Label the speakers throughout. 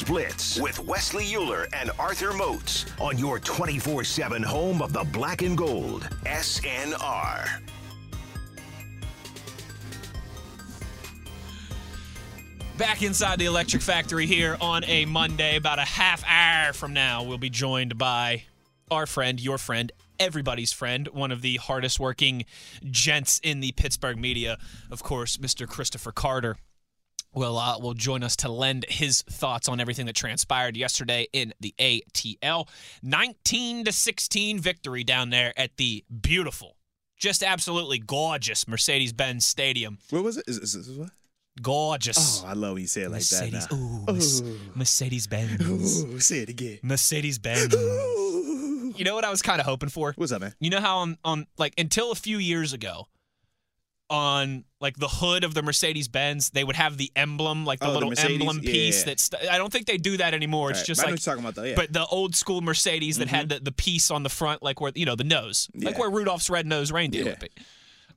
Speaker 1: Blitz with Wesley Uhler and Arthur Moats on your 24 7 home of the black and gold. SNR.
Speaker 2: Back inside the Electric Factory here on a Monday, about a half hour from now, we'll be joined by our friend, your friend, everybody's friend, one of the hardest working gents in the Pittsburgh media, of course, Mr. Christopher Carter. Will uh, will join us to lend his thoughts on everything that transpired yesterday in the ATL. 19 to 16 victory down there at the beautiful, just absolutely gorgeous Mercedes-Benz Stadium.
Speaker 3: What was it? Is, is, is what?
Speaker 2: Gorgeous.
Speaker 3: Oh, I love when you say it like
Speaker 2: Mercedes,
Speaker 3: that.
Speaker 2: ooh. Merce- Mercedes Benz.
Speaker 3: Ooh, say it again.
Speaker 2: Mercedes Benz.
Speaker 3: Ooh.
Speaker 2: You know what I was kind of hoping for?
Speaker 3: What's up, man?
Speaker 2: You know how on, on like until a few years ago, on like the hood of the Mercedes Benz, they would have the emblem, like the
Speaker 3: Oh,
Speaker 2: little
Speaker 3: Mercedes?
Speaker 2: emblem
Speaker 3: Yeah,
Speaker 2: piece.
Speaker 3: yeah.
Speaker 2: That's I don't think they do that anymore. It's
Speaker 3: Right,
Speaker 2: just
Speaker 3: but I know
Speaker 2: like
Speaker 3: what you're talking about though. Yeah.
Speaker 2: but the old school Mercedes that had the, the piece on the front, like where you know the nose, like where Rudolph's red nose reindeer
Speaker 3: Yeah.
Speaker 2: would be.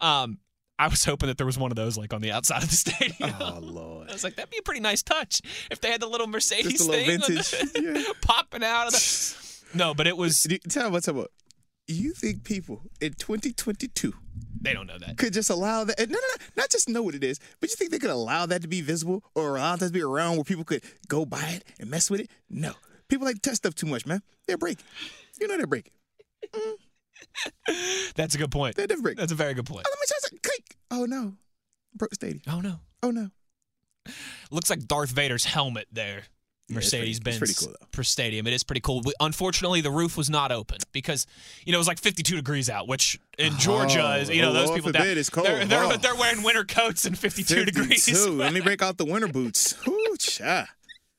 Speaker 2: Um, I was hoping that there was one of those like on the outside of the stadium.
Speaker 3: oh lord.
Speaker 2: I was like, that'd be a pretty nice touch if they had the little Mercedes
Speaker 3: Just a little
Speaker 2: thing the-
Speaker 3: yeah.
Speaker 2: popping out of the. No, but it was.
Speaker 3: Tell me what's up. You think people in 2022
Speaker 2: They don't know that.
Speaker 3: could just allow that? No, no, no, not just know what it is, but you think they could allow that to be visible or allow that to be around where people could go buy it and mess with it? No. People like to touch stuff too much, man. They're breaking. You know they're breaking.
Speaker 2: That's a good point.
Speaker 3: They're different.
Speaker 2: That's a very good point.
Speaker 3: Oh, let me try click. Oh no, broke the stadium.
Speaker 2: Oh no,
Speaker 3: Oh no.
Speaker 2: looks like Darth Vader's helmet there.
Speaker 3: Yeah,
Speaker 2: Mercedes Benz
Speaker 3: cool,
Speaker 2: per stadium. It is pretty cool. We, unfortunately, the roof was not open because you know it was like 52 degrees out, which in Georgia is you know
Speaker 3: oh,
Speaker 2: those people down,
Speaker 3: it's cold.
Speaker 2: They're, they're,
Speaker 3: Oh.
Speaker 2: they're wearing winter coats and 52, degrees.
Speaker 3: Let me break out the winter boots. Ooh, cha.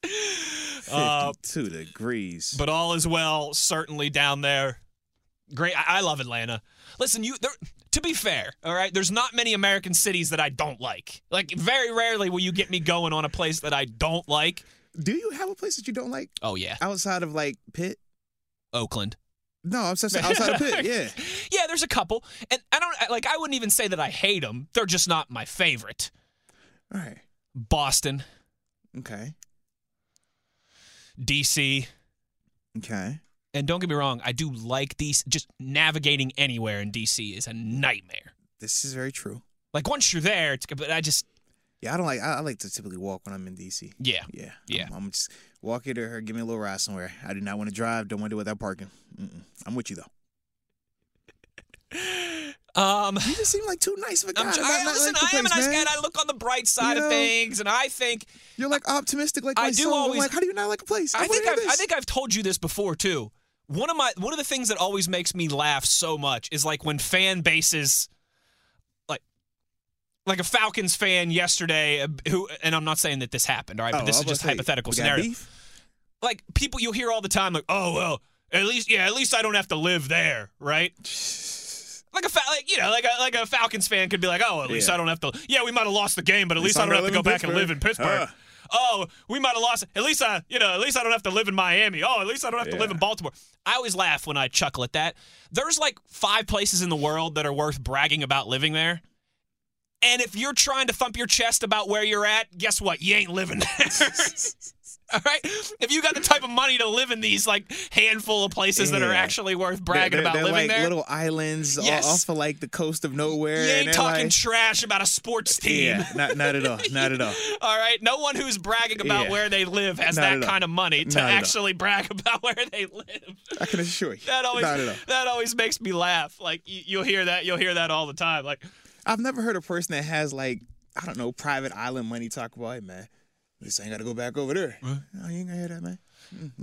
Speaker 3: 52
Speaker 2: Uh,
Speaker 3: degrees.
Speaker 2: but all is well, certainly down there. Great. I, I love Atlanta. Listen, you there. To be fair, all right, there's not many American cities that I don't like. Like, very rarely will you get me going on a place that I don't like.
Speaker 3: Do you have a place that you don't like
Speaker 2: Oh yeah,
Speaker 3: outside of like Pitt?
Speaker 2: Oakland.
Speaker 3: No, I'm saying outside of Pitt. Yeah.
Speaker 2: Yeah, there's a couple, and I don't like. I wouldn't even say that I hate them. They're just not my favorite.
Speaker 3: All right.
Speaker 2: Boston,
Speaker 3: Okay.
Speaker 2: DC,
Speaker 3: Okay.
Speaker 2: and don't get me wrong, I do like these. Just navigating anywhere in DC is a nightmare.
Speaker 3: This is very true.
Speaker 2: Like once you're there, it's but I just
Speaker 3: Yeah, I don't like. I, I like to typically walk when I'm in DC.
Speaker 2: yeah.
Speaker 3: Yeah.
Speaker 2: Yeah.
Speaker 3: I'm, I'm just walk it or give me a little ride somewhere. I do not want to drive. Don't want to do it without parking. Mm-mm. I'm with you though.
Speaker 2: Um,
Speaker 3: You just seem like too nice of a guy.
Speaker 2: I'm,
Speaker 3: to
Speaker 2: I,
Speaker 3: not
Speaker 2: listen,
Speaker 3: like
Speaker 2: I am a nice guy.
Speaker 3: man.
Speaker 2: And I look on the bright side
Speaker 3: You
Speaker 2: of things, and I think
Speaker 3: You're like optimistic, like
Speaker 2: I
Speaker 3: my
Speaker 2: do
Speaker 3: soul. I'm
Speaker 2: always-
Speaker 3: like, how do you not like a place?
Speaker 2: I
Speaker 3: wanna
Speaker 2: think I've, I think I've told you this before too. One of my one of the things that always makes me laugh so much is like when fan bases like a Falcons fan yesterday uh, who and I'm not saying that this happened, all right, but
Speaker 3: Oh,
Speaker 2: this is just
Speaker 3: say,
Speaker 2: hypothetical scenario.
Speaker 3: beef?
Speaker 2: Like people you'll hear all the time like, "Oh, well, at least yeah, at least I don't have to live there," right? Like a fa- like you know, like a like a Falcons fan could be like, "Oh, at least
Speaker 3: Yeah.
Speaker 2: I don't have to Yeah, we might have lost the game, but at least I
Speaker 3: I'm
Speaker 2: don't have to go back
Speaker 3: in
Speaker 2: and live in
Speaker 3: Pittsburgh."
Speaker 2: Pittsburgh." Oh, we might have lost. At least I, you know, at least I don't have to live in Miami. Oh, at least I don't have to live in Baltimore. I always laugh when I chuckle at that. There's like five places in the world that are worth bragging about living there. And if you're trying to thump your chest about where you're at, guess what? You ain't living there. All right? If you got the type of money to live in these like handful of places that are actually worth bragging
Speaker 3: they're,
Speaker 2: about
Speaker 3: they're
Speaker 2: living
Speaker 3: like
Speaker 2: there,
Speaker 3: little islands
Speaker 2: Yes.
Speaker 3: off of like the coast of nowhere.
Speaker 2: you ain't
Speaker 3: they're
Speaker 2: talking
Speaker 3: like,
Speaker 2: trash about a sports team.
Speaker 3: Yeah, not, not at all. Not at all.
Speaker 2: All right. No one who's bragging about
Speaker 3: Yeah.
Speaker 2: where they live has
Speaker 3: Not
Speaker 2: that kind of money to
Speaker 3: Not
Speaker 2: actually brag about where they live.
Speaker 3: I can assure you.
Speaker 2: That always
Speaker 3: Not at all.
Speaker 2: that always makes me laugh. Like you, you'll hear that you'll hear that all the time. Like
Speaker 3: I've never heard a person that has like I don't know private island money talk about, hey man, this ain't got to go back over there. No, you ain't gonna hear that, man.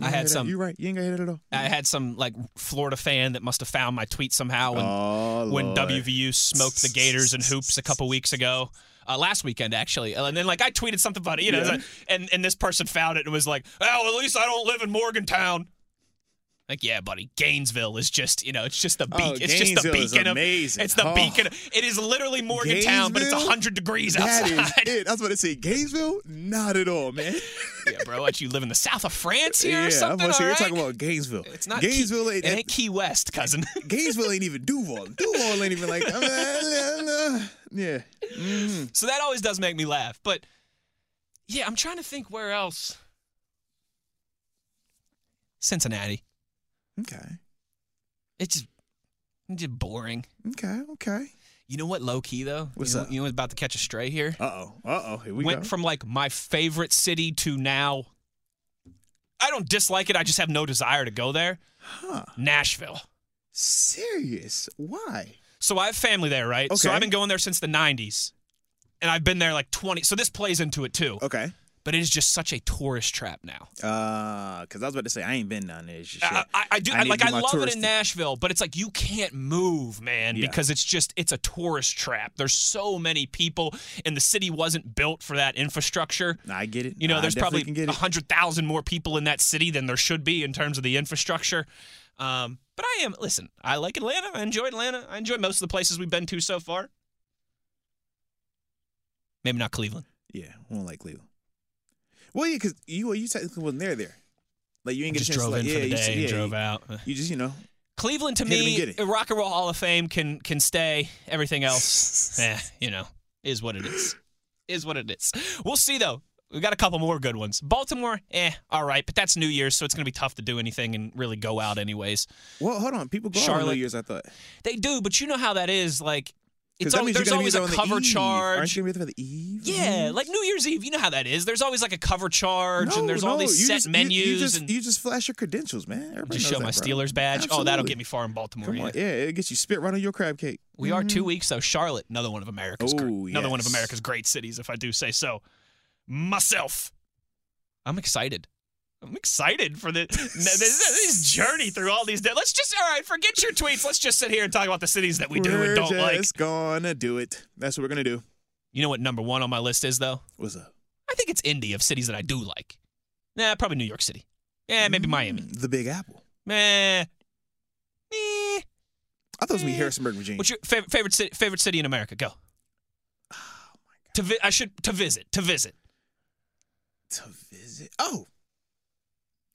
Speaker 2: I had some-
Speaker 3: You right. You ain't gonna hear that at all.
Speaker 2: I had some like Florida fan that must have found my tweet somehow when
Speaker 3: Oh,
Speaker 2: when WVU smoked the Gators and hoops a couple weeks ago. Uh, last weekend, actually, and then like I tweeted something about it, you know,
Speaker 3: Yeah.
Speaker 2: and and this person found it and was like, "Oh, at least I don't live in Morgantown." Like, yeah, buddy, Gainesville is just, you know, it's just the beacon.
Speaker 3: Oh,
Speaker 2: it's just the beacon of. It's the
Speaker 3: Oh.
Speaker 2: beacon. It is literally Morgantown, but it's hundred degrees
Speaker 3: That
Speaker 2: outside.
Speaker 3: is it. I was about to say Gainesville. Not at all, man.
Speaker 2: yeah, bro, what you live in the south of France here
Speaker 3: yeah,
Speaker 2: or something?
Speaker 3: I'm say
Speaker 2: all
Speaker 3: you're
Speaker 2: right?
Speaker 3: talking about Gainesville.
Speaker 2: It's not
Speaker 3: Gainesville.
Speaker 2: Key,
Speaker 3: ain't,
Speaker 2: it ain't Key West, cousin.
Speaker 3: Gainesville ain't even Duval. Duval ain't even like. yeah. Mhm.
Speaker 2: So that always does make me laugh. But yeah, I'm trying to think where else. Cincinnati.
Speaker 3: Okay.
Speaker 2: It's just, it's just boring.
Speaker 3: Okay. Okay.
Speaker 2: You know what? Low key though.
Speaker 3: What's
Speaker 2: you know,
Speaker 3: up?
Speaker 2: You know about to catch a stray here?
Speaker 3: Uh oh. Uh oh. Here we
Speaker 2: Went
Speaker 3: go.
Speaker 2: from like my favorite city to now. I don't dislike it. I just have no desire to go there.
Speaker 3: huh.
Speaker 2: Nashville.
Speaker 3: Serious? Why?
Speaker 2: So I have family there, right?
Speaker 3: Okay. So.
Speaker 2: I've been going there since the 90s. And I've been there like 20. So this plays into it too.
Speaker 3: Okay.
Speaker 2: But it is just such a tourist trap now.
Speaker 3: Uh, because I was about to say I ain't been down there. It's
Speaker 2: I. I, I do
Speaker 3: I
Speaker 2: I like I
Speaker 3: do my
Speaker 2: love it in. Nashville, but it's like you can't move, man,
Speaker 3: Yeah.
Speaker 2: because it's just it's a tourist trap. There's so many people, and the city wasn't built for that infrastructure.
Speaker 3: I get it.
Speaker 2: You know,
Speaker 3: I
Speaker 2: there's probably hundred thousand more people in that city than there should be in terms of the infrastructure. Um, but I am listen. I like Atlanta. I enjoy Atlanta. I enjoy most of the places we've been to so far. Maybe not Cleveland.
Speaker 3: Yeah, I don't like Cleveland. Well, yeah, because you well, you technically wasn't there there. Like you ain't get
Speaker 2: just drove
Speaker 3: to, like,
Speaker 2: in
Speaker 3: yeah,
Speaker 2: for the day
Speaker 3: yeah,
Speaker 2: and drove
Speaker 3: you,
Speaker 2: out.
Speaker 3: You just you know.
Speaker 2: Cleveland to
Speaker 3: Hit 'em and
Speaker 2: me,
Speaker 3: get it.
Speaker 2: a Rock and Roll Hall of Fame can can stay. Everything else, eh, you know, is what it is. Is what it is. We'll see though. We got a couple more good ones. Baltimore, eh, all right, but that's New Year's, so it's gonna be tough to do anything and really go out anyways.
Speaker 3: Well, hold on. People go on New Year's. I thought.
Speaker 2: They do, but you know how that is. Like, it's
Speaker 3: that
Speaker 2: al-
Speaker 3: means you're
Speaker 2: there's always a cover
Speaker 3: eve.
Speaker 2: charge.
Speaker 3: Aren't you gonna be there for the eve?
Speaker 2: Yeah, like New Year's Eve. You know how that is. There's always like a cover charge,
Speaker 3: no,
Speaker 2: and there's all these set
Speaker 3: just,
Speaker 2: menus,
Speaker 3: You, just
Speaker 2: and
Speaker 3: you just flash your credentials, man. Everybody
Speaker 2: just show my. Steelers badge. Oh, that'll get me far in Baltimore. Yeah.
Speaker 3: yeah, it gets you spit right on your crab cake.
Speaker 2: We are
Speaker 3: Mhm.
Speaker 2: two weeks, though. Charlotte, another one of America's, gr-
Speaker 3: Oh,
Speaker 2: another one of. America's great cities, if I do say so. Myself, I'm excited. I'm excited for the this, this journey through all these. Let's just all right. Forget your tweets. Let's just sit here and talk about the cities that we do
Speaker 3: we're
Speaker 2: and don't like.
Speaker 3: just gonna do it. That's what we're gonna do.
Speaker 2: You know what number one on my list is though?
Speaker 3: What's up?
Speaker 2: I think it's Indy of cities that I do like. Nah, probably New York City. Yeah, maybe Miami.
Speaker 3: Mm, The Big Apple.
Speaker 2: Meh. Eh.
Speaker 3: I thought it was
Speaker 2: Eh.
Speaker 3: Harrisonburg, Virginia.
Speaker 2: What's your favorite favorite city, favorite city in America? Go.
Speaker 3: Oh
Speaker 2: To vi- I should to visit to visit.
Speaker 3: to visit? Oh,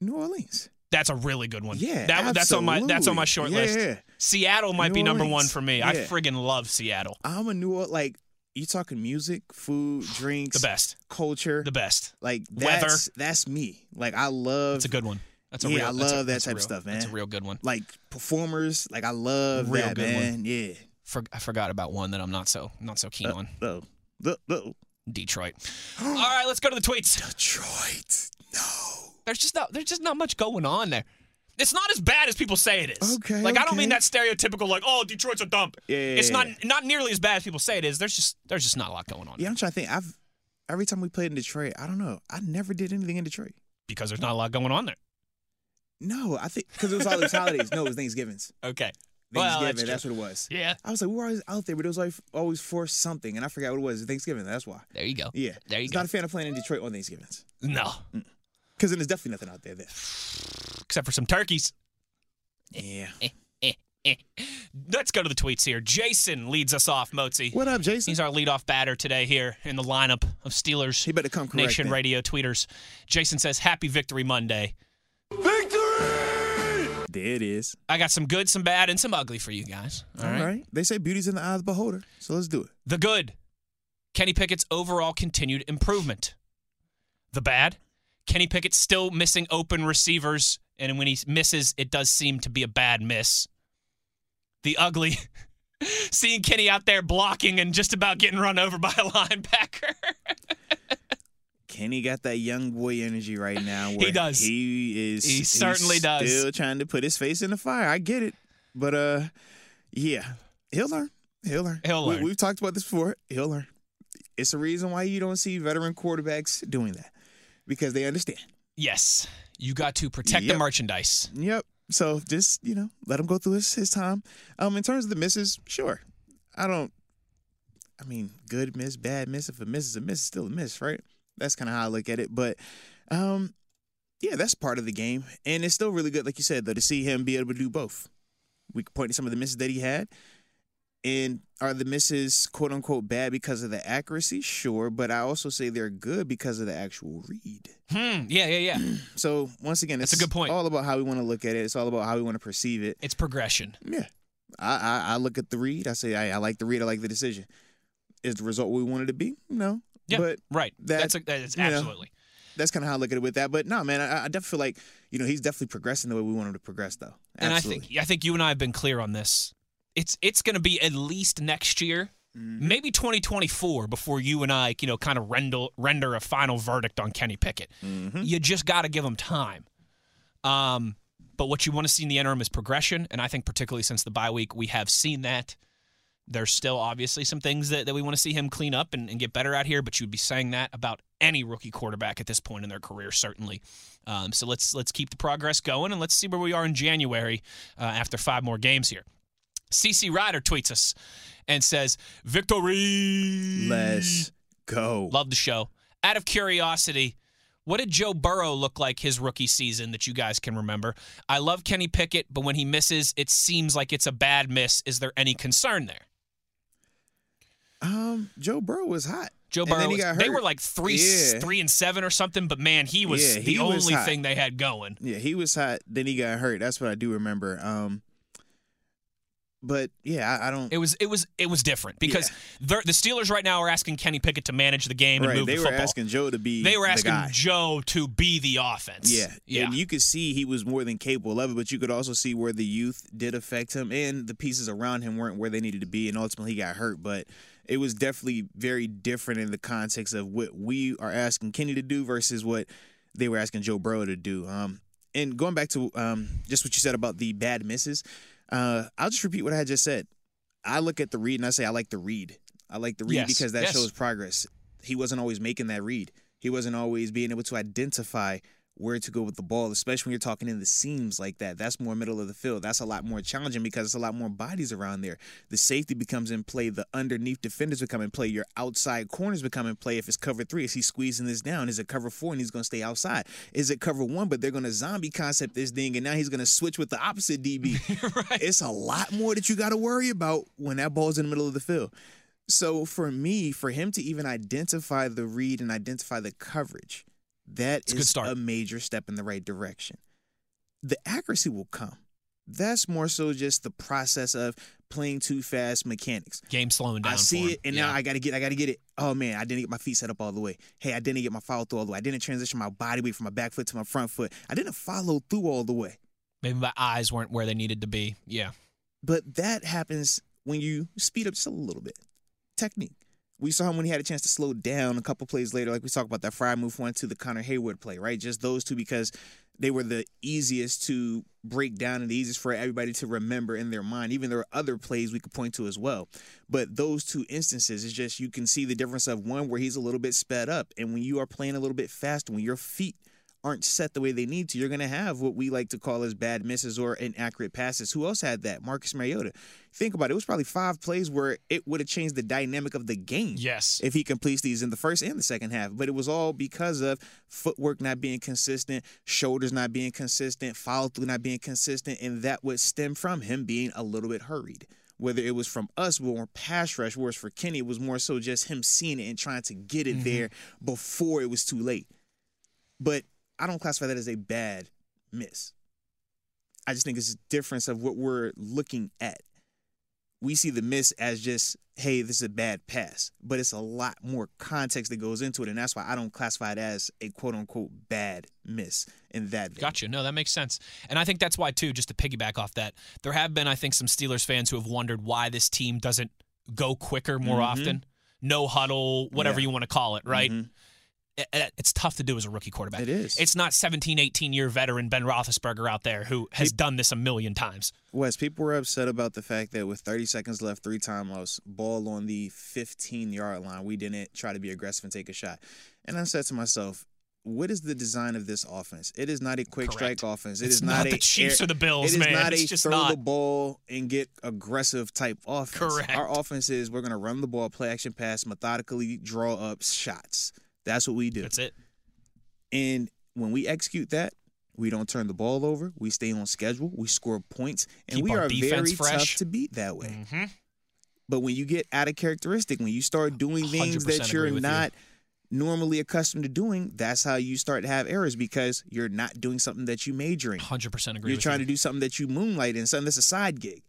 Speaker 3: New Orleans.
Speaker 2: That's a really good one.
Speaker 3: Yeah,
Speaker 2: that, that's on my that's on my short
Speaker 3: absolutely.
Speaker 2: list.
Speaker 3: Yeah.
Speaker 2: Seattle might
Speaker 3: New
Speaker 2: be number one for me. I friggin' love Seattle.
Speaker 3: I'm a New Orleans. Like you talking music, food, drinks,
Speaker 2: The best.
Speaker 3: culture,
Speaker 2: The best.
Speaker 3: like
Speaker 2: Weather.
Speaker 3: that's that's me. Like I love.
Speaker 2: That's a good one. That's a
Speaker 3: Yeah,
Speaker 2: real.
Speaker 3: I
Speaker 2: that's a-
Speaker 3: love that
Speaker 2: that's
Speaker 3: type of stuff, man.
Speaker 2: That's a real good one.
Speaker 3: like performers. Like I love
Speaker 2: Real
Speaker 3: that,
Speaker 2: good one.
Speaker 3: man. Yeah.
Speaker 2: For, I forgot about one that I'm not so not so keen
Speaker 3: Uh,
Speaker 2: on.
Speaker 3: uh, uh, uh,
Speaker 2: Detroit. All right, let's go to the tweets.
Speaker 3: Detroit. No.
Speaker 2: There's just not there's just not much going on there. It's not as bad as people say it is.
Speaker 3: Okay,
Speaker 2: Like I don't mean that stereotypical like oh Detroit's a dump.
Speaker 3: Yeah, yeah,
Speaker 2: It's not
Speaker 3: yeah.
Speaker 2: not nearly as bad as people say it is. There's just there's just not a lot going on
Speaker 3: Yeah, I'm trying to think. I've every time we played in Detroit, I don't know. I never did anything in Detroit.
Speaker 2: because there's not a lot going on there.
Speaker 3: No, I think because it was all these holidays. No, it was Thanksgivings.
Speaker 2: Okay. Well,
Speaker 3: Thanksgiving.
Speaker 2: that's
Speaker 3: that's, what it was.
Speaker 2: Yeah.
Speaker 3: I was like, we were always out there, but it was always, always for something, and I forgot what it was. Thanksgiving. That's why.
Speaker 2: There you go.
Speaker 3: Yeah.
Speaker 2: There you
Speaker 3: He's
Speaker 2: go.
Speaker 3: Not a fan of playing in Detroit on Thanksgivings
Speaker 2: No,
Speaker 3: because then there's definitely nothing out there then.
Speaker 2: except for some turkeys.
Speaker 3: Yeah.
Speaker 2: Let's go to the tweets here. Jason leads us off, Motzi.
Speaker 3: What up, Jason?
Speaker 2: He's our leadoff batter today here in the lineup of Steelers
Speaker 3: He better come correct.
Speaker 2: Nation
Speaker 3: then.
Speaker 2: Radio tweeters. Jason says, Happy Victory Monday. Victory!
Speaker 3: There it is.
Speaker 2: I got some good, some bad, and some ugly for you guys.
Speaker 3: All right. They say beauty's in the eye of the beholder, so let's do it.
Speaker 2: The good, Kenny Pickett's overall continued improvement. The bad, Kenny Pickett still missing open receivers, and when he misses, it does seem to be a bad miss. The ugly, seeing Kenny out there blocking and just about getting run over by a linebacker.
Speaker 3: Kenny got that young boy energy right now.
Speaker 2: He does.
Speaker 3: He is.
Speaker 2: He certainly does.
Speaker 3: Still trying to put his face in the fire. I get it, but uh, yeah, he'll learn. He'll learn.
Speaker 2: He'll learn.
Speaker 3: We, we've talked about this before. He'll learn. It's a reason why you don't see veteran quarterbacks doing that because they understand.
Speaker 2: yes, you got to protect the merchandise.
Speaker 3: Yep. So just you know, let him go through his, his time. Um, in terms of the misses, sure. I don't. I mean, good miss, bad miss. If a miss is a miss, it's still a miss, right? That's kind of how I look at it. But, um, yeah, that's part of the game, and it's still really good, like you said, though, to see him be able to do both. We could point to some of the misses that he had. And are the misses quote unquote bad because of the accuracy? Sure, but I also say they're good because of the actual read.
Speaker 2: Hmm. Yeah, yeah, yeah.
Speaker 3: So once again,
Speaker 2: That's
Speaker 3: it's
Speaker 2: a good point.
Speaker 3: all about how we want to look at it. It's all about how we want to perceive it.
Speaker 2: It's progression.
Speaker 3: Yeah, I, I I look at the read. I say I, I like the read. I like the decision. Is the result what we wanted to be? No.
Speaker 2: Yeah,
Speaker 3: But
Speaker 2: right.
Speaker 3: that-
Speaker 2: that's a, that is
Speaker 3: you know,
Speaker 2: absolutely.
Speaker 3: that's kind of how I look at it with that. But no, man, I, I definitely feel like you know he's definitely progressing the way we want him to progress, though.
Speaker 2: And I think I think you and I have been clear on this. It's it's going to be at least next year,
Speaker 3: Mm-hmm.
Speaker 2: maybe 2024 before you and I, you know, kind of render render a final verdict on Kenny Pickett.
Speaker 3: Mm-hmm.
Speaker 2: You just got to give him time. Um, but what you want to see in the interim is progression, and I think particularly since the bye week, we have seen that. There's still obviously some things that, that we want to see him clean up and, and get better at here, but you'd be saying that about any rookie quarterback at this point in their career, certainly. Um, so let's let's keep the progress going and let's see where we are in January uh, after five more games here. CC Ryder tweets us and says, "Victory,
Speaker 3: Let's go.
Speaker 2: Love the show. Out of curiosity, what did Joe Burrow look like his rookie season that you guys can remember? I love Kenny Pickett, but when he misses, it seems like it's a bad miss. Is there any concern there?
Speaker 3: Um, Joe Burrow was hot.
Speaker 2: Joe Burrow,
Speaker 3: he
Speaker 2: was- they were like three,
Speaker 3: Yeah.
Speaker 2: three and seven or something, but man, he was
Speaker 3: Yeah,
Speaker 2: the
Speaker 3: was
Speaker 2: only
Speaker 3: hot.
Speaker 2: thing they had going.
Speaker 3: Yeah, he was hot. Then he got hurt. That's what I do remember. Um, but yeah, I, don't.
Speaker 2: It was it was it was different because they're the Steelers right now are asking Kenny Pickett to manage the game and
Speaker 3: right,
Speaker 2: move
Speaker 3: they
Speaker 2: the
Speaker 3: were asking Joe to be.
Speaker 2: they were
Speaker 3: the
Speaker 2: asking. Joe to be the offense.
Speaker 3: Yeah.
Speaker 2: yeah.
Speaker 3: And you could see he was more than capable of it, but you could also see where the youth did affect him and the pieces around him weren't where they needed to be. And ultimately he got hurt. But it was definitely very different in the context of what we are asking Kenny to do versus what they were asking Joe Burrow to do. Um, and going back to um, just what you said about the bad misses, uh, I'll just repeat what I had just said. I look at the read and I say I like the read. I like the read
Speaker 2: Yes,
Speaker 3: because that
Speaker 2: yes.
Speaker 3: shows progress. He wasn't always making that read. He wasn't always being able to identify where to go with the ball, especially when you're talking in the seams like that. That's more middle of the field. That's a lot more challenging because it's a lot more bodies around there. The safety becomes in play. The underneath defenders become in play. Your outside corners become in play. If it's cover three, is he squeezing this down? Is it cover four and he's going to stay outside? Is it cover one, but they're going to zombie concept this thing and now he's going to switch with the opposite DB? It's a lot more that you got to worry about when that ball's in the middle of the field. So for me, for him to even identify the read and identify the coverage, that
Speaker 2: a good
Speaker 3: is
Speaker 2: start.
Speaker 3: a major step in the right direction. The accuracy will come. That's more so just the process of playing too fast mechanics.
Speaker 2: Game slowing down.
Speaker 3: I see it, and
Speaker 2: Yeah.
Speaker 3: now I gotta get, I gotta get it. Oh man, I didn't get my feet set up all the way. Hey, I didn't get my follow through all the way. I didn't transition my body weight from my back foot to my front foot. I didn't follow through all the way.
Speaker 2: maybe my eyes weren't where they needed to be. Yeah.
Speaker 3: But that happens when you speed up just a little bit. Technique. We saw him when he had a chance to slow down a couple plays later, like we talked about that fry move one to the Connor Heyward play, right? Just those two because they were the easiest to break down and the easiest for everybody to remember in their mind. Even there are other plays we could point to as well. But those two instances is just you can see the difference of one where he's a little bit sped up. And when you are playing a little bit faster, when your feet aren't set the way they need to, you're going to have what we like to call as bad misses or inaccurate passes. Who else had that? Marcus Mariota. Think about it. It was probably five plays where it would have changed the dynamic of the game.
Speaker 2: Yes.
Speaker 3: If he completes these in the first and the second half. But it was all because of footwork not being consistent, shoulders not being consistent, follow through not being consistent. And that would stem from him being a little bit hurried whether it was from us or pass rush, whereas for Kenny, it was more so just him seeing it and trying to get it mm-hmm. there before it was too late. But I don't classify that as a bad miss. I just think it's a difference of what we're looking at. We see the miss as just, hey, this is a bad pass, but it's a lot more context that goes into it, and that's why I don't classify it as a quote unquote bad miss in that. Vein.
Speaker 2: Gotcha. No, that makes sense, and I think that's why too. Just to piggyback off that, there have been, I think, some Steelers fans who have wondered why this team doesn't go quicker more mm-hmm. often, no huddle, whatever yeah. you want to call it, right? Mm-hmm it's tough to do as a rookie quarterback.
Speaker 3: It is.
Speaker 2: It's not 17, 18 year veteran Ben Roethlisberger out there who has done this a million times.
Speaker 3: Wes, people were upset about the fact that with 30 seconds left, three timeouts, ball on the 15 yard line, we didn't try to be aggressive and take a shot. And I said to myself, what is the design of this offense? It is not a quick
Speaker 2: Correct.
Speaker 3: strike offense.
Speaker 2: It
Speaker 3: it's
Speaker 2: is not,
Speaker 3: not
Speaker 2: the
Speaker 3: a
Speaker 2: Chiefs air, or the Bills.
Speaker 3: It is
Speaker 2: man.
Speaker 3: not
Speaker 2: it's
Speaker 3: a throw
Speaker 2: not.
Speaker 3: the ball and get aggressive type offense.
Speaker 2: Correct.
Speaker 3: Our offense is we're going to run the ball, play action pass, methodically draw up shots. That's what we do.
Speaker 2: That's it.
Speaker 3: And when we execute that, we don't turn the ball over. We stay on schedule. We score points, and
Speaker 2: Keep
Speaker 3: we are very
Speaker 2: fresh.
Speaker 3: tough to beat that way.
Speaker 2: Mm-hmm.
Speaker 3: But when you get out of characteristic, when you start doing things that you're not
Speaker 2: you.
Speaker 3: normally accustomed to doing, that's how you start to have errors because you're not doing something that you major in.
Speaker 2: Hundred percent agree.
Speaker 3: You're trying
Speaker 2: you.
Speaker 3: to do something that you moonlight in, something that's a side gig.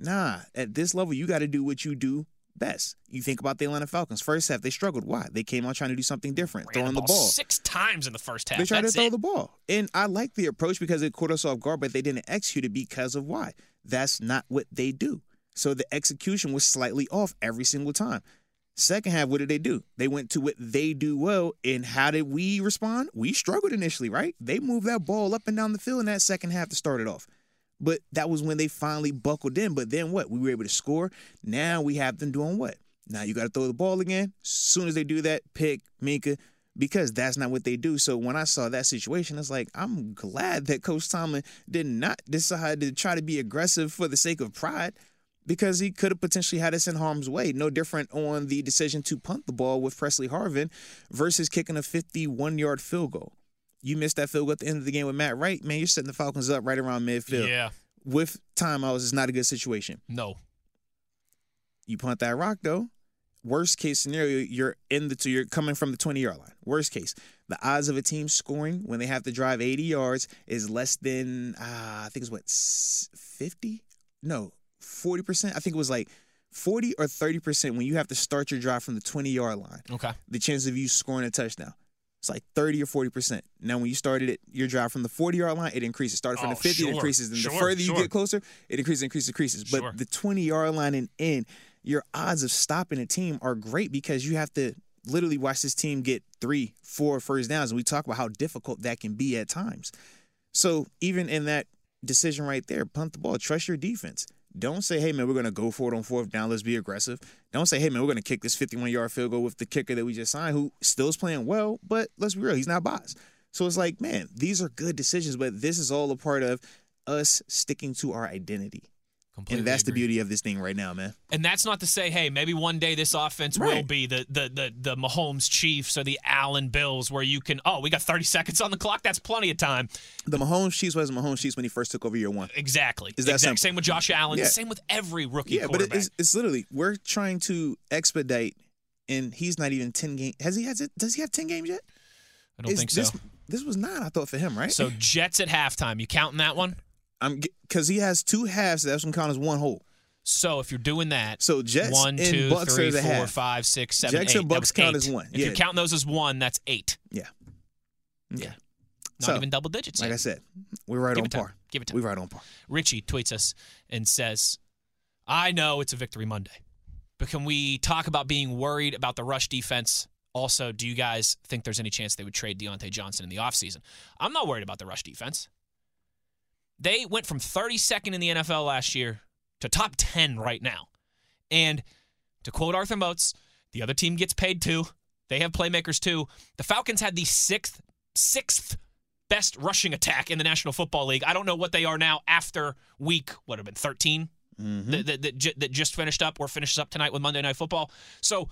Speaker 3: Nah, at this level, you got to do what you do best. You think about the Atlanta Falcons. First half, they struggled. Why? They came out trying to do something different,
Speaker 2: Ran
Speaker 3: throwing
Speaker 2: the
Speaker 3: the
Speaker 2: ball,
Speaker 3: ball.
Speaker 2: six times in the first half.
Speaker 3: They tried
Speaker 2: That's
Speaker 3: to throw
Speaker 2: it.
Speaker 3: the ball. And I like the approach because it caught us off guard, but they didn't execute it because of why? That's not what they do. So the execution was slightly off every single time. Second half, what did they do? They went to what they do well. And how did we respond? We struggled initially, right? They moved that ball up and down the field in that second half to start it off. But that was when they finally buckled in. But then what? We were able to score. Now we have them doing what? Now you got to throw the ball again. Soon as they do that, pick Minkah because that's not what they do. So when I saw that situation, it's like I'm glad that Coach Tomlin did not decide to try to be aggressive for the sake of pride because he could have potentially had us in harm's way. No different on the decision to punt the ball with Pressley Harvin versus kicking a 51 yard field goal. You missed that field goal at the end of the game with Matt Wright, man. You're setting the Falcons up right around midfield.
Speaker 2: Yeah.
Speaker 3: With timeouts, it's not a good situation.
Speaker 2: No.
Speaker 3: You punt that rock though. Worst case scenario, you're in the two, you're coming from the 20 yard line. Worst case, the odds of a team scoring when they have to drive 80 yards is less than uh, I think it's what 50? No, 40 percent. I think it was like 40 or 30 percent when you have to start your drive from the 20 yard line.
Speaker 2: Okay.
Speaker 3: The chance of you scoring a touchdown. It's like 30 or 40%. Now, when you started it, your drive from the 40 yard line, it increases. Started from
Speaker 2: oh,
Speaker 3: the 50,
Speaker 2: sure.
Speaker 3: it increases. And
Speaker 2: sure,
Speaker 3: the further
Speaker 2: sure.
Speaker 3: you get closer, it increases, increases, increases. But the 20 yard line and in, your odds of stopping a team are great because you have to literally watch this team get three, four first downs. And we talk about how difficult that can be at times. So even in that decision right there, punt the ball, trust your defense. Don't say, hey, man, we're going to go for it on fourth down. Let's be aggressive. Don't say, hey, man, we're going to kick this 51 yard field goal with the kicker that we just signed, who still is playing well, but let's be real, he's not boss. So it's like, man, these are good decisions, but this is all a part of us sticking to our identity.
Speaker 2: Completely
Speaker 3: and that's the beauty of this thing right now, man.
Speaker 2: And that's not to say, hey, maybe one day this offense will be the the the the Mahomes Chiefs or the Allen Bills, where you can, oh, we got 30 seconds on the clock. That's plenty of time.
Speaker 3: The Mahomes Chiefs was Mahomes Chiefs when he first took over year one.
Speaker 2: Exactly.
Speaker 3: Is that
Speaker 2: exact, same with Josh Allen.
Speaker 3: Yeah.
Speaker 2: Same with every rookie
Speaker 3: Yeah, but it's, it's literally we're trying to expedite, and he's not even ten games. Has he has it? Does he have ten games yet?
Speaker 2: I don't think so.
Speaker 3: this, This was nine, I thought, for him, right?
Speaker 2: So Jets at halftime. You counting that one?
Speaker 3: I'm because he has two halves. That's gonna count as one whole.
Speaker 2: So if you're doing that,
Speaker 3: So Jets
Speaker 2: one,
Speaker 3: and
Speaker 2: two,
Speaker 3: Bucs
Speaker 2: three,
Speaker 3: are the
Speaker 2: four,
Speaker 3: half.
Speaker 2: five, six, seven,
Speaker 3: Jets
Speaker 2: eight.
Speaker 3: and
Speaker 2: Bucs
Speaker 3: count
Speaker 2: eight.
Speaker 3: as one.
Speaker 2: If
Speaker 3: Yeah.
Speaker 2: counting those as one, that's eight.
Speaker 3: Yeah.
Speaker 2: Yeah. Not
Speaker 3: So,
Speaker 2: even double digits.
Speaker 3: Like
Speaker 2: yet.
Speaker 3: I said, we're right
Speaker 2: Give
Speaker 3: on par.
Speaker 2: Give it time.
Speaker 3: We're right on par.
Speaker 2: Richie tweets us and says, I know it's a victory Monday, but can we talk about being worried about the rush defense? Also, do you guys think there's any chance they would trade Diontae Johnson in the offseason? I'm not worried about the rush defense. They went from 32nd in the NFL last year to top 10 right now. And to quote Arthur Moats, the other team gets paid too. They have playmakers too. The Falcons had the sixth, sixth best rushing attack in the National Football League. I don't know what they are now after week, what have been 13 mm-hmm. that, that, that, that just finished up or finishes up tonight with Monday Night Football. So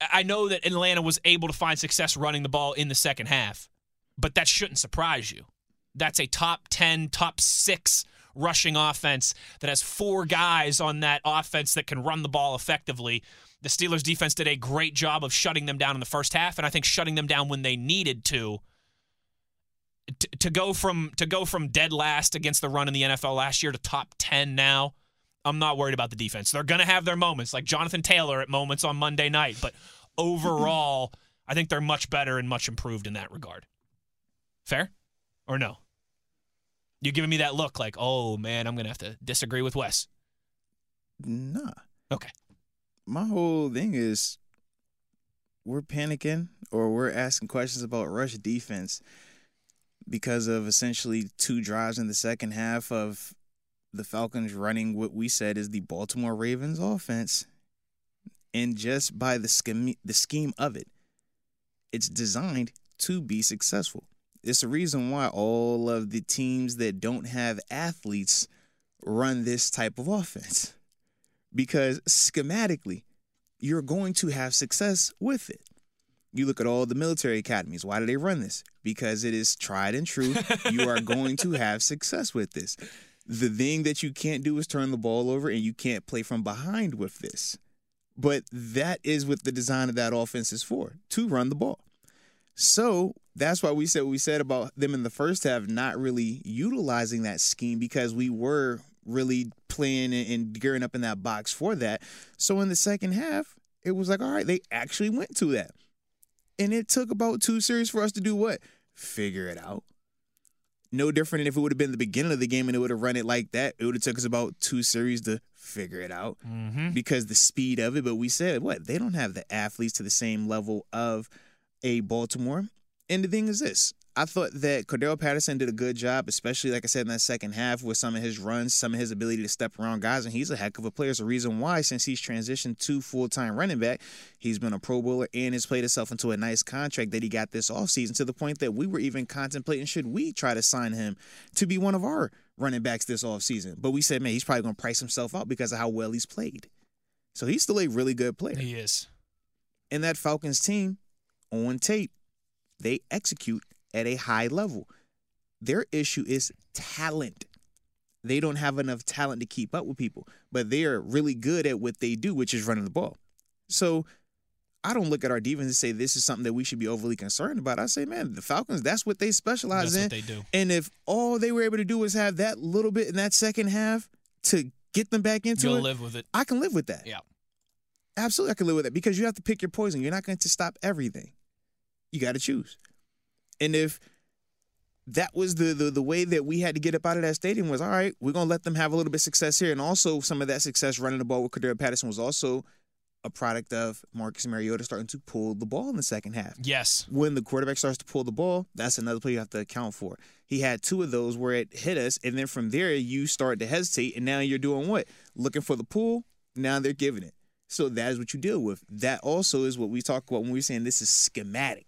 Speaker 2: I know that Atlanta was able to find success running the ball in the second half, but that shouldn't surprise you. That's a top 10, top six rushing offense that has four guys on that offense that can run the ball effectively. The Steelers defense did a great job of shutting them down in the first half, and I think shutting them down when they needed to. To, to go from to go from dead last against the run in the NFL last year to top 10 now, I'm not worried about the defense. They're going to have their moments, like Jonathan Taylor at moments on Monday night, but overall, I think they're much better and much improved in that regard. Fair or no? You giving me that look like, oh man, I'm going to have to disagree with Wes.
Speaker 3: Nah.
Speaker 2: Okay.
Speaker 3: My whole thing is we're panicking or we're asking questions about rush defense because of essentially two drives in the second half of the Falcons running what we said is the Baltimore Ravens offense. And just by the scheme, the scheme of it, it's designed to be successful. It's the reason why all of the teams that don't have athletes run this type of offense. Because schematically, you're going to have success with it. You look at all the military academies. Why do they run this? Because it is tried and true. you are going to have success with this. The thing that you can't do is turn the ball over, and you can't play from behind with this. But that is what the design of that offense is for to run the ball. So that's why we said what we said about them in the first half not really utilizing that scheme because we were really playing and gearing up in that box for that. So in the second half, it was like, all right, they actually went to that. And it took about two series for us to do what? Figure it out. No different than if it would have been the beginning of the game and it would have run it like that. It would have took us about two series to figure it out
Speaker 2: Mm-hmm.
Speaker 3: because the speed of it. But we said, what? They don't have the athletes to the same level of a Baltimore. And the thing is this. I thought that Cordarrelle Patterson did a good job, especially like I said in that second half with some of his runs, some of his ability to step around guys, and he's a heck of a player. It's the reason why, since he's transitioned to full time running back, he's been a Pro Bowler and has played himself into a nice contract that he got this offseason to the point that we were even contemplating should we try to sign him to be one of our running backs this offseason. But we said, man, he's probably going to price himself out because of how well he's played. So he's still a really good player.
Speaker 2: He is.
Speaker 3: And that Falcons team, on tape, they execute at a high level. Their issue is talent. They don't have enough talent to keep up with people, but they are really good at what they do, which is running the ball. So I don't look at our defense and say this is something that we should be overly concerned about. I say, man, the Falcons, that's what they specialize
Speaker 2: That's
Speaker 3: in.
Speaker 2: what they do.
Speaker 3: And if all they were able to do was have that little bit in that second half to get them back into
Speaker 2: You'll
Speaker 3: it,
Speaker 2: live with it.
Speaker 3: I can live with that.
Speaker 2: Yeah.
Speaker 3: Absolutely, I can live with that because you have to pick your poison. You're not going to stop everything. You got to choose. And if that was the, the the way that we had to get up out of that stadium was all right, we're gonna let them have a little bit of success here, and also some of that success running the ball with Cordarrelle Patterson was also a product of Marcus Mariota starting to pull the ball in the second half.
Speaker 2: Yes.
Speaker 3: When the quarterback starts to pull the ball, that's another play you have to account for. He had two of those where it hit us, and then from there you start to hesitate, and now you're doing what? Looking for the pull. Now they're giving it. So that is what you deal with. That also is what we talk about when we're saying this is schematic.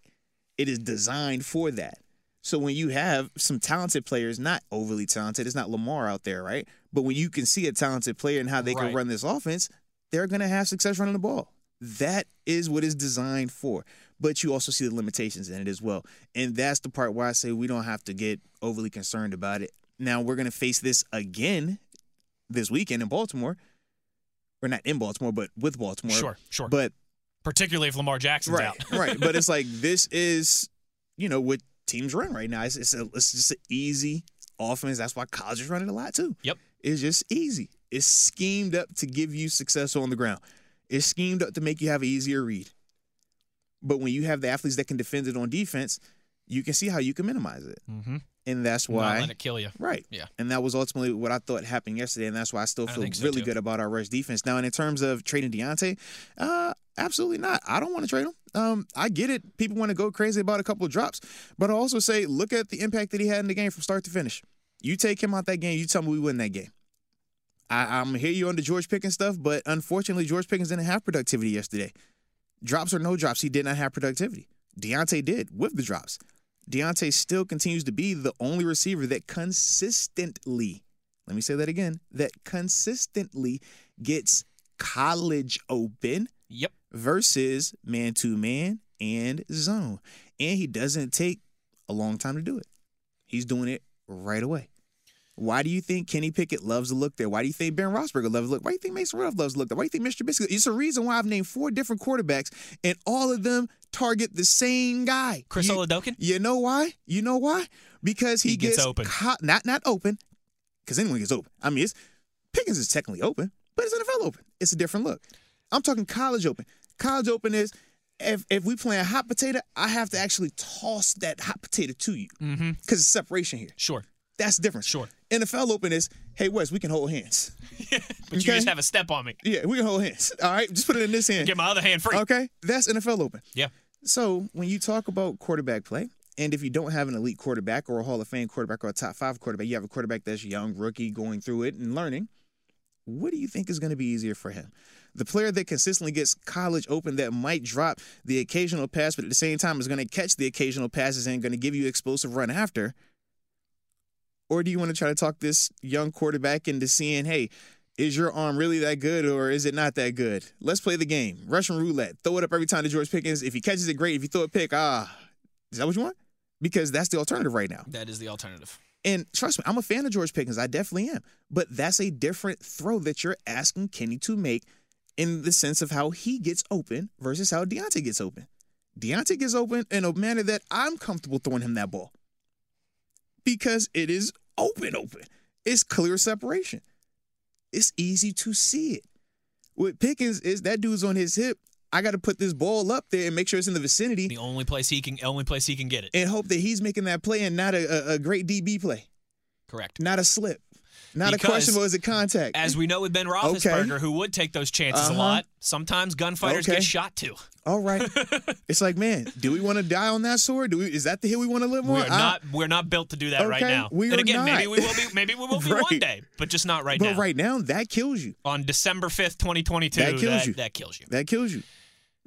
Speaker 3: It is designed for that. So when you have some talented players, not overly talented, it's not Lamar out there, right? But when you can see a talented player and how they
Speaker 2: Right.
Speaker 3: can run this offense, they're going to have success running the ball. That is what it's designed for. But you also see the limitations in it as well. And that's the part where I say we don't have to get overly concerned about it. Now we're going to face this again this weekend in Baltimore. Or not in Baltimore, but with Baltimore.
Speaker 2: Sure, sure.
Speaker 3: But
Speaker 2: Particularly if Lamar Jackson's
Speaker 3: right,
Speaker 2: out.
Speaker 3: right. But it's like this is, you know, what teams run right now. It's it's, a, it's just an easy offense. That's why college is running a lot too.
Speaker 2: Yep.
Speaker 3: It's just easy. It's schemed up to give you success on the ground. It's schemed up to make you have an easier read. But when you have the athletes that can defend it on defense, you can see how you can minimize it.
Speaker 2: Mm-hmm.
Speaker 3: And that's why Not
Speaker 2: let it kill you.
Speaker 3: Right.
Speaker 2: Yeah.
Speaker 3: And that was ultimately what I thought happened yesterday, and that's why I still feel
Speaker 2: think so,
Speaker 3: really
Speaker 2: too.
Speaker 3: good about our rush defense. Now, and in terms of trading Diontae, uh, absolutely not. I don't want to trade him. Um, I get it. People want to go crazy about a couple of drops, but I also say look at the impact that he had in the game from start to finish. You take him out that game, you tell me we win that game. I, I'm hear you on the George Pickens stuff, but unfortunately, George Pickens didn't have productivity yesterday. Drops or no drops, he did not have productivity. Diontae did with the drops. Diontae still continues to be the only receiver that consistently, let me say that again, that consistently gets college open
Speaker 2: Yep.
Speaker 3: versus man to man and zone. And he doesn't take a long time to do it. He's doing it right away. Why do you think Kenny Pickett loves to look there? Why do you think Ben Roethlisberger loves to look? Why do you think Mason Rudolph loves to look there? Why do you think Mr. Biscuit? It's a reason why I've named four different quarterbacks, and all of them target the same guy.
Speaker 2: Chris
Speaker 3: you,
Speaker 2: Oladokun?
Speaker 3: You know why? You know why? Because he,
Speaker 2: He gets open.
Speaker 3: co- not not open, because anyone gets open. I mean, it's Pickens is technically open, but it's NFL open. It's a different look. I'm talking college open. College open is if if we play a hot potato, I have to actually toss that hot potato to you because
Speaker 2: Mm-hmm.
Speaker 3: it's separation here.
Speaker 2: Sure.
Speaker 3: That's the difference.
Speaker 2: Sure.
Speaker 3: NFL open is hey Wes, we can hold hands.
Speaker 2: But you just have a step on me.
Speaker 3: Yeah, we can hold hands. All right, just put it in this hand.
Speaker 2: Get my other hand free.
Speaker 3: Okay, that's NFL open.
Speaker 2: Yeah.
Speaker 3: So when you talk about quarterback play, and if you don't have an elite quarterback or a Hall of Fame quarterback or a top five quarterback, you have a quarterback that's young, rookie, going through it and learning. What do you think is going to be easier for him? The player that consistently gets college open that might drop the occasional pass, but at the same time is going to catch the occasional passes and going to give you explosive run after. Or do you want to try to talk this young quarterback into seeing, hey, is your arm really that good or is it not that good? Let's play the game. Russian roulette. Throw it up every time to George Pickens. If he catches it, great. If you throw a pick, ah, is that what you want? Because that's the alternative right now.
Speaker 2: That is the alternative.
Speaker 3: And trust me, I'm a fan of George Pickens. I definitely am. But that's a different throw that you're asking Kenny to make in the sense of how he gets open versus how Diontae gets open. Diontae gets open in a manner that I'm comfortable throwing him that ball because it is open, open. It's clear separation. It's easy to see it. With Pickens, is that dude's on his hip. I got to put this ball up there and make sure it's in the vicinity
Speaker 2: The only place he can only place he can get it.
Speaker 3: and hope that he's making that play and not a, a, a great DB play,
Speaker 2: Correct.
Speaker 3: not a slip, not
Speaker 2: Because
Speaker 3: a questionable is it contact.
Speaker 2: As we know with Ben Roethlisberger, who would take those chances
Speaker 3: Uh-huh.
Speaker 2: a lot, sometimes gunfighters
Speaker 3: Okay.
Speaker 2: get shot too.
Speaker 3: All right, it's like man, do we want to die on that sword? Do we? Is that the hill we want to live on?
Speaker 2: We're not we're not built to do that right now.
Speaker 3: we
Speaker 2: and
Speaker 3: are
Speaker 2: again, maybe we will be maybe we will be one day, but just not right
Speaker 3: but
Speaker 2: now.
Speaker 3: right now, that kills you.
Speaker 2: On December fifth, twenty twenty two,
Speaker 3: That kills
Speaker 2: that,
Speaker 3: you.
Speaker 2: that kills you.
Speaker 3: That kills you.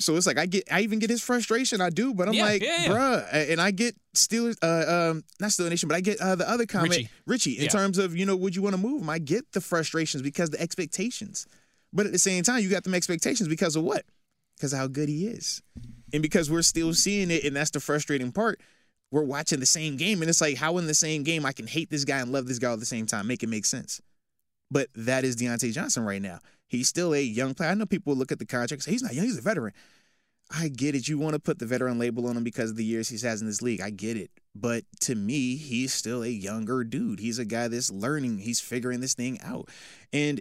Speaker 3: So it's like I get, I even get his frustration. I do, but I'm
Speaker 2: Yeah,
Speaker 3: like,
Speaker 2: yeah, yeah.
Speaker 3: bruh, and I get Steelers, uh, um, not Steelers Nation, but I get uh, the other comment,
Speaker 2: Richie.
Speaker 3: Richie, in terms of you know, would you want to move him? I get the frustrations because the expectations, but at the same time, you got them expectations because of what? Because of how good he is, and because we're still seeing it, and that's the frustrating part. We're watching the same game, and it's like, how in the same game I can hate this guy and love this guy at the same time? Make it make sense. But that is Diontae Johnson right now. He's still a young player. I know people look at the contract say he's not young, he's a veteran. I get it. You want to put the veteran label on him because of the years he's has in this league. I get it. But to me, he's still a younger dude. He's a guy that's learning. He's figuring this thing out. And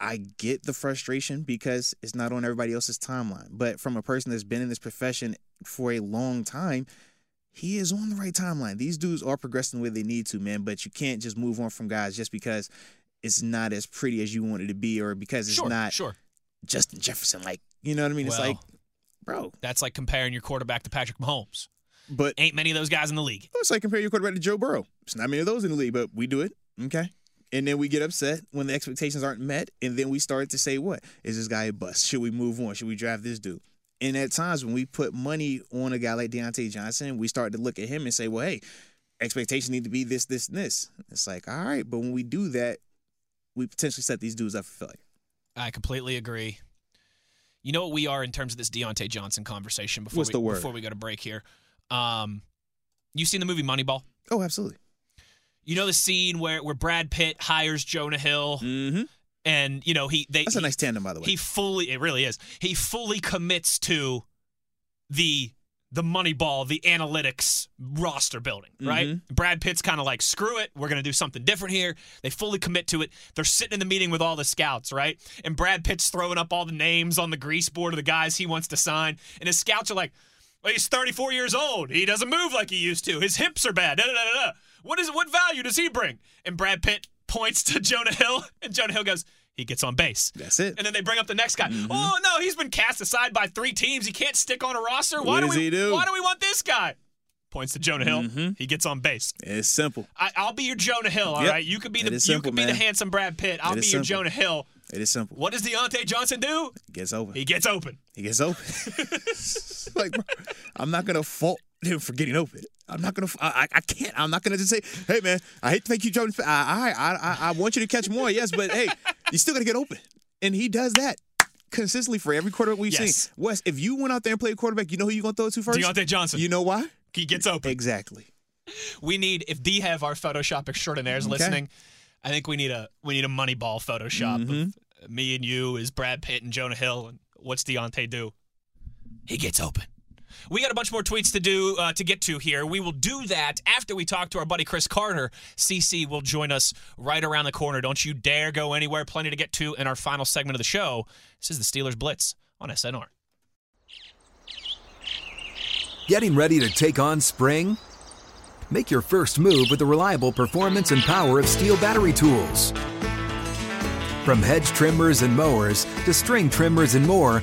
Speaker 3: I get the frustration because it's not on everybody else's timeline. But from a person that's been in this profession for a long time, he is on the right timeline. These dudes are progressing the way they need to, man. But you can't just move on from guys just because it's not as pretty as you want it to be or because it's
Speaker 2: Sure,
Speaker 3: not
Speaker 2: sure.
Speaker 3: Justin Jefferson. Like, you know what I mean? it's like, bro.
Speaker 2: That's like comparing your quarterback to Patrick Mahomes.
Speaker 3: But
Speaker 2: Ain't many of those guys in the league.
Speaker 3: it's like comparing your quarterback to Joe Burrow. It's not many of those in the league, but we do it. Okay. And then we get upset when the expectations aren't met. And then we start to say, what? Is this guy a bust? Should we move on? Should we draft this dude? And at times when we put money on a guy like Diontae Johnson, we start to look at him and say, well, hey, expectations need to be this, this, and this. It's like, all right. But when we do that, we potentially set these dudes up for failure.
Speaker 2: I completely agree. You know what we are in terms of this Diontae Johnson conversation before
Speaker 3: What's
Speaker 2: we
Speaker 3: the word?
Speaker 2: before we go to break here. Um, you seen the movie Moneyball?
Speaker 3: Oh, absolutely.
Speaker 2: You know the scene where where Brad Pitt hires Jonah Hill
Speaker 3: Mm-hmm.
Speaker 2: and you know he they
Speaker 3: That's a
Speaker 2: he-
Speaker 3: nice tandem, by the way.
Speaker 2: he fully it really is. He fully commits to the the Moneyball, the analytics roster building, right?
Speaker 3: Mm-hmm.
Speaker 2: Brad Pitt's kind of like, screw it, we're gonna do something different here. They fully commit to it. They're sitting in the meeting with all the scouts, right? And Brad Pitt's throwing up all the names on the grease board of the guys he wants to sign, and his scouts are like, well, he's 34 years old. He doesn't move like he used to. His hips are bad. Da, da, da, da. What is what value does he bring? And Brad Pitt points to Jonah Hill, and Jonah Hill goes, he gets on base.
Speaker 3: That's it.
Speaker 2: And then they bring up the next guy.
Speaker 3: Mm-hmm.
Speaker 2: Oh no, he's been cast aside by three teams. He can't stick on a roster. Why
Speaker 3: What
Speaker 2: do
Speaker 3: does
Speaker 2: we?
Speaker 3: he do?
Speaker 2: Why do we want this guy? Points to Jonah Hill.
Speaker 3: Mm-hmm.
Speaker 2: He gets on base.
Speaker 3: It's simple.
Speaker 2: I, I'll be your Jonah Hill. All
Speaker 3: Yep.
Speaker 2: right, you could be the
Speaker 3: is
Speaker 2: you could be the handsome Brad Pitt. I'll be your
Speaker 3: simple.
Speaker 2: Jonah Hill.
Speaker 3: It is simple.
Speaker 2: What does Diontae Johnson do?
Speaker 3: It gets open.
Speaker 2: He gets open.
Speaker 3: He gets open. like, bro, I'm not gonna fault him for getting open. I'm not gonna. I, I can't. I'm not gonna just say, "Hey, man, I hate to make you jump. I, I, I, I want you to catch more, yes, but hey, you still gotta get open." And he does that consistently for every quarterback we've
Speaker 2: Yes.
Speaker 3: seen. Wes, if you went out there and played quarterback, you know who you're gonna throw it to first?
Speaker 2: Diontae Johnson.
Speaker 3: You know why?
Speaker 2: he gets open.
Speaker 3: Exactly.
Speaker 2: We need if D have our Photoshop extraordinaires
Speaker 3: Okay.
Speaker 2: listening. I think we need a we need a Moneyball Photoshop
Speaker 3: Mm-hmm.
Speaker 2: of me and you as Brad Pitt and Jonah Hill. And what's Diontae do? He gets open. We got a bunch more tweets to do uh, to get to here. We will do that after we talk to our buddy Chris Carter. CC will join us right around the corner. Don't you dare go anywhere. Plenty to get to in our final segment of the show. This is the Steelers Blitz on SNR.
Speaker 4: Getting ready to take on spring? Make your first move with the reliable performance and power of STIHL battery tools. From hedge trimmers and mowers to string trimmers and more,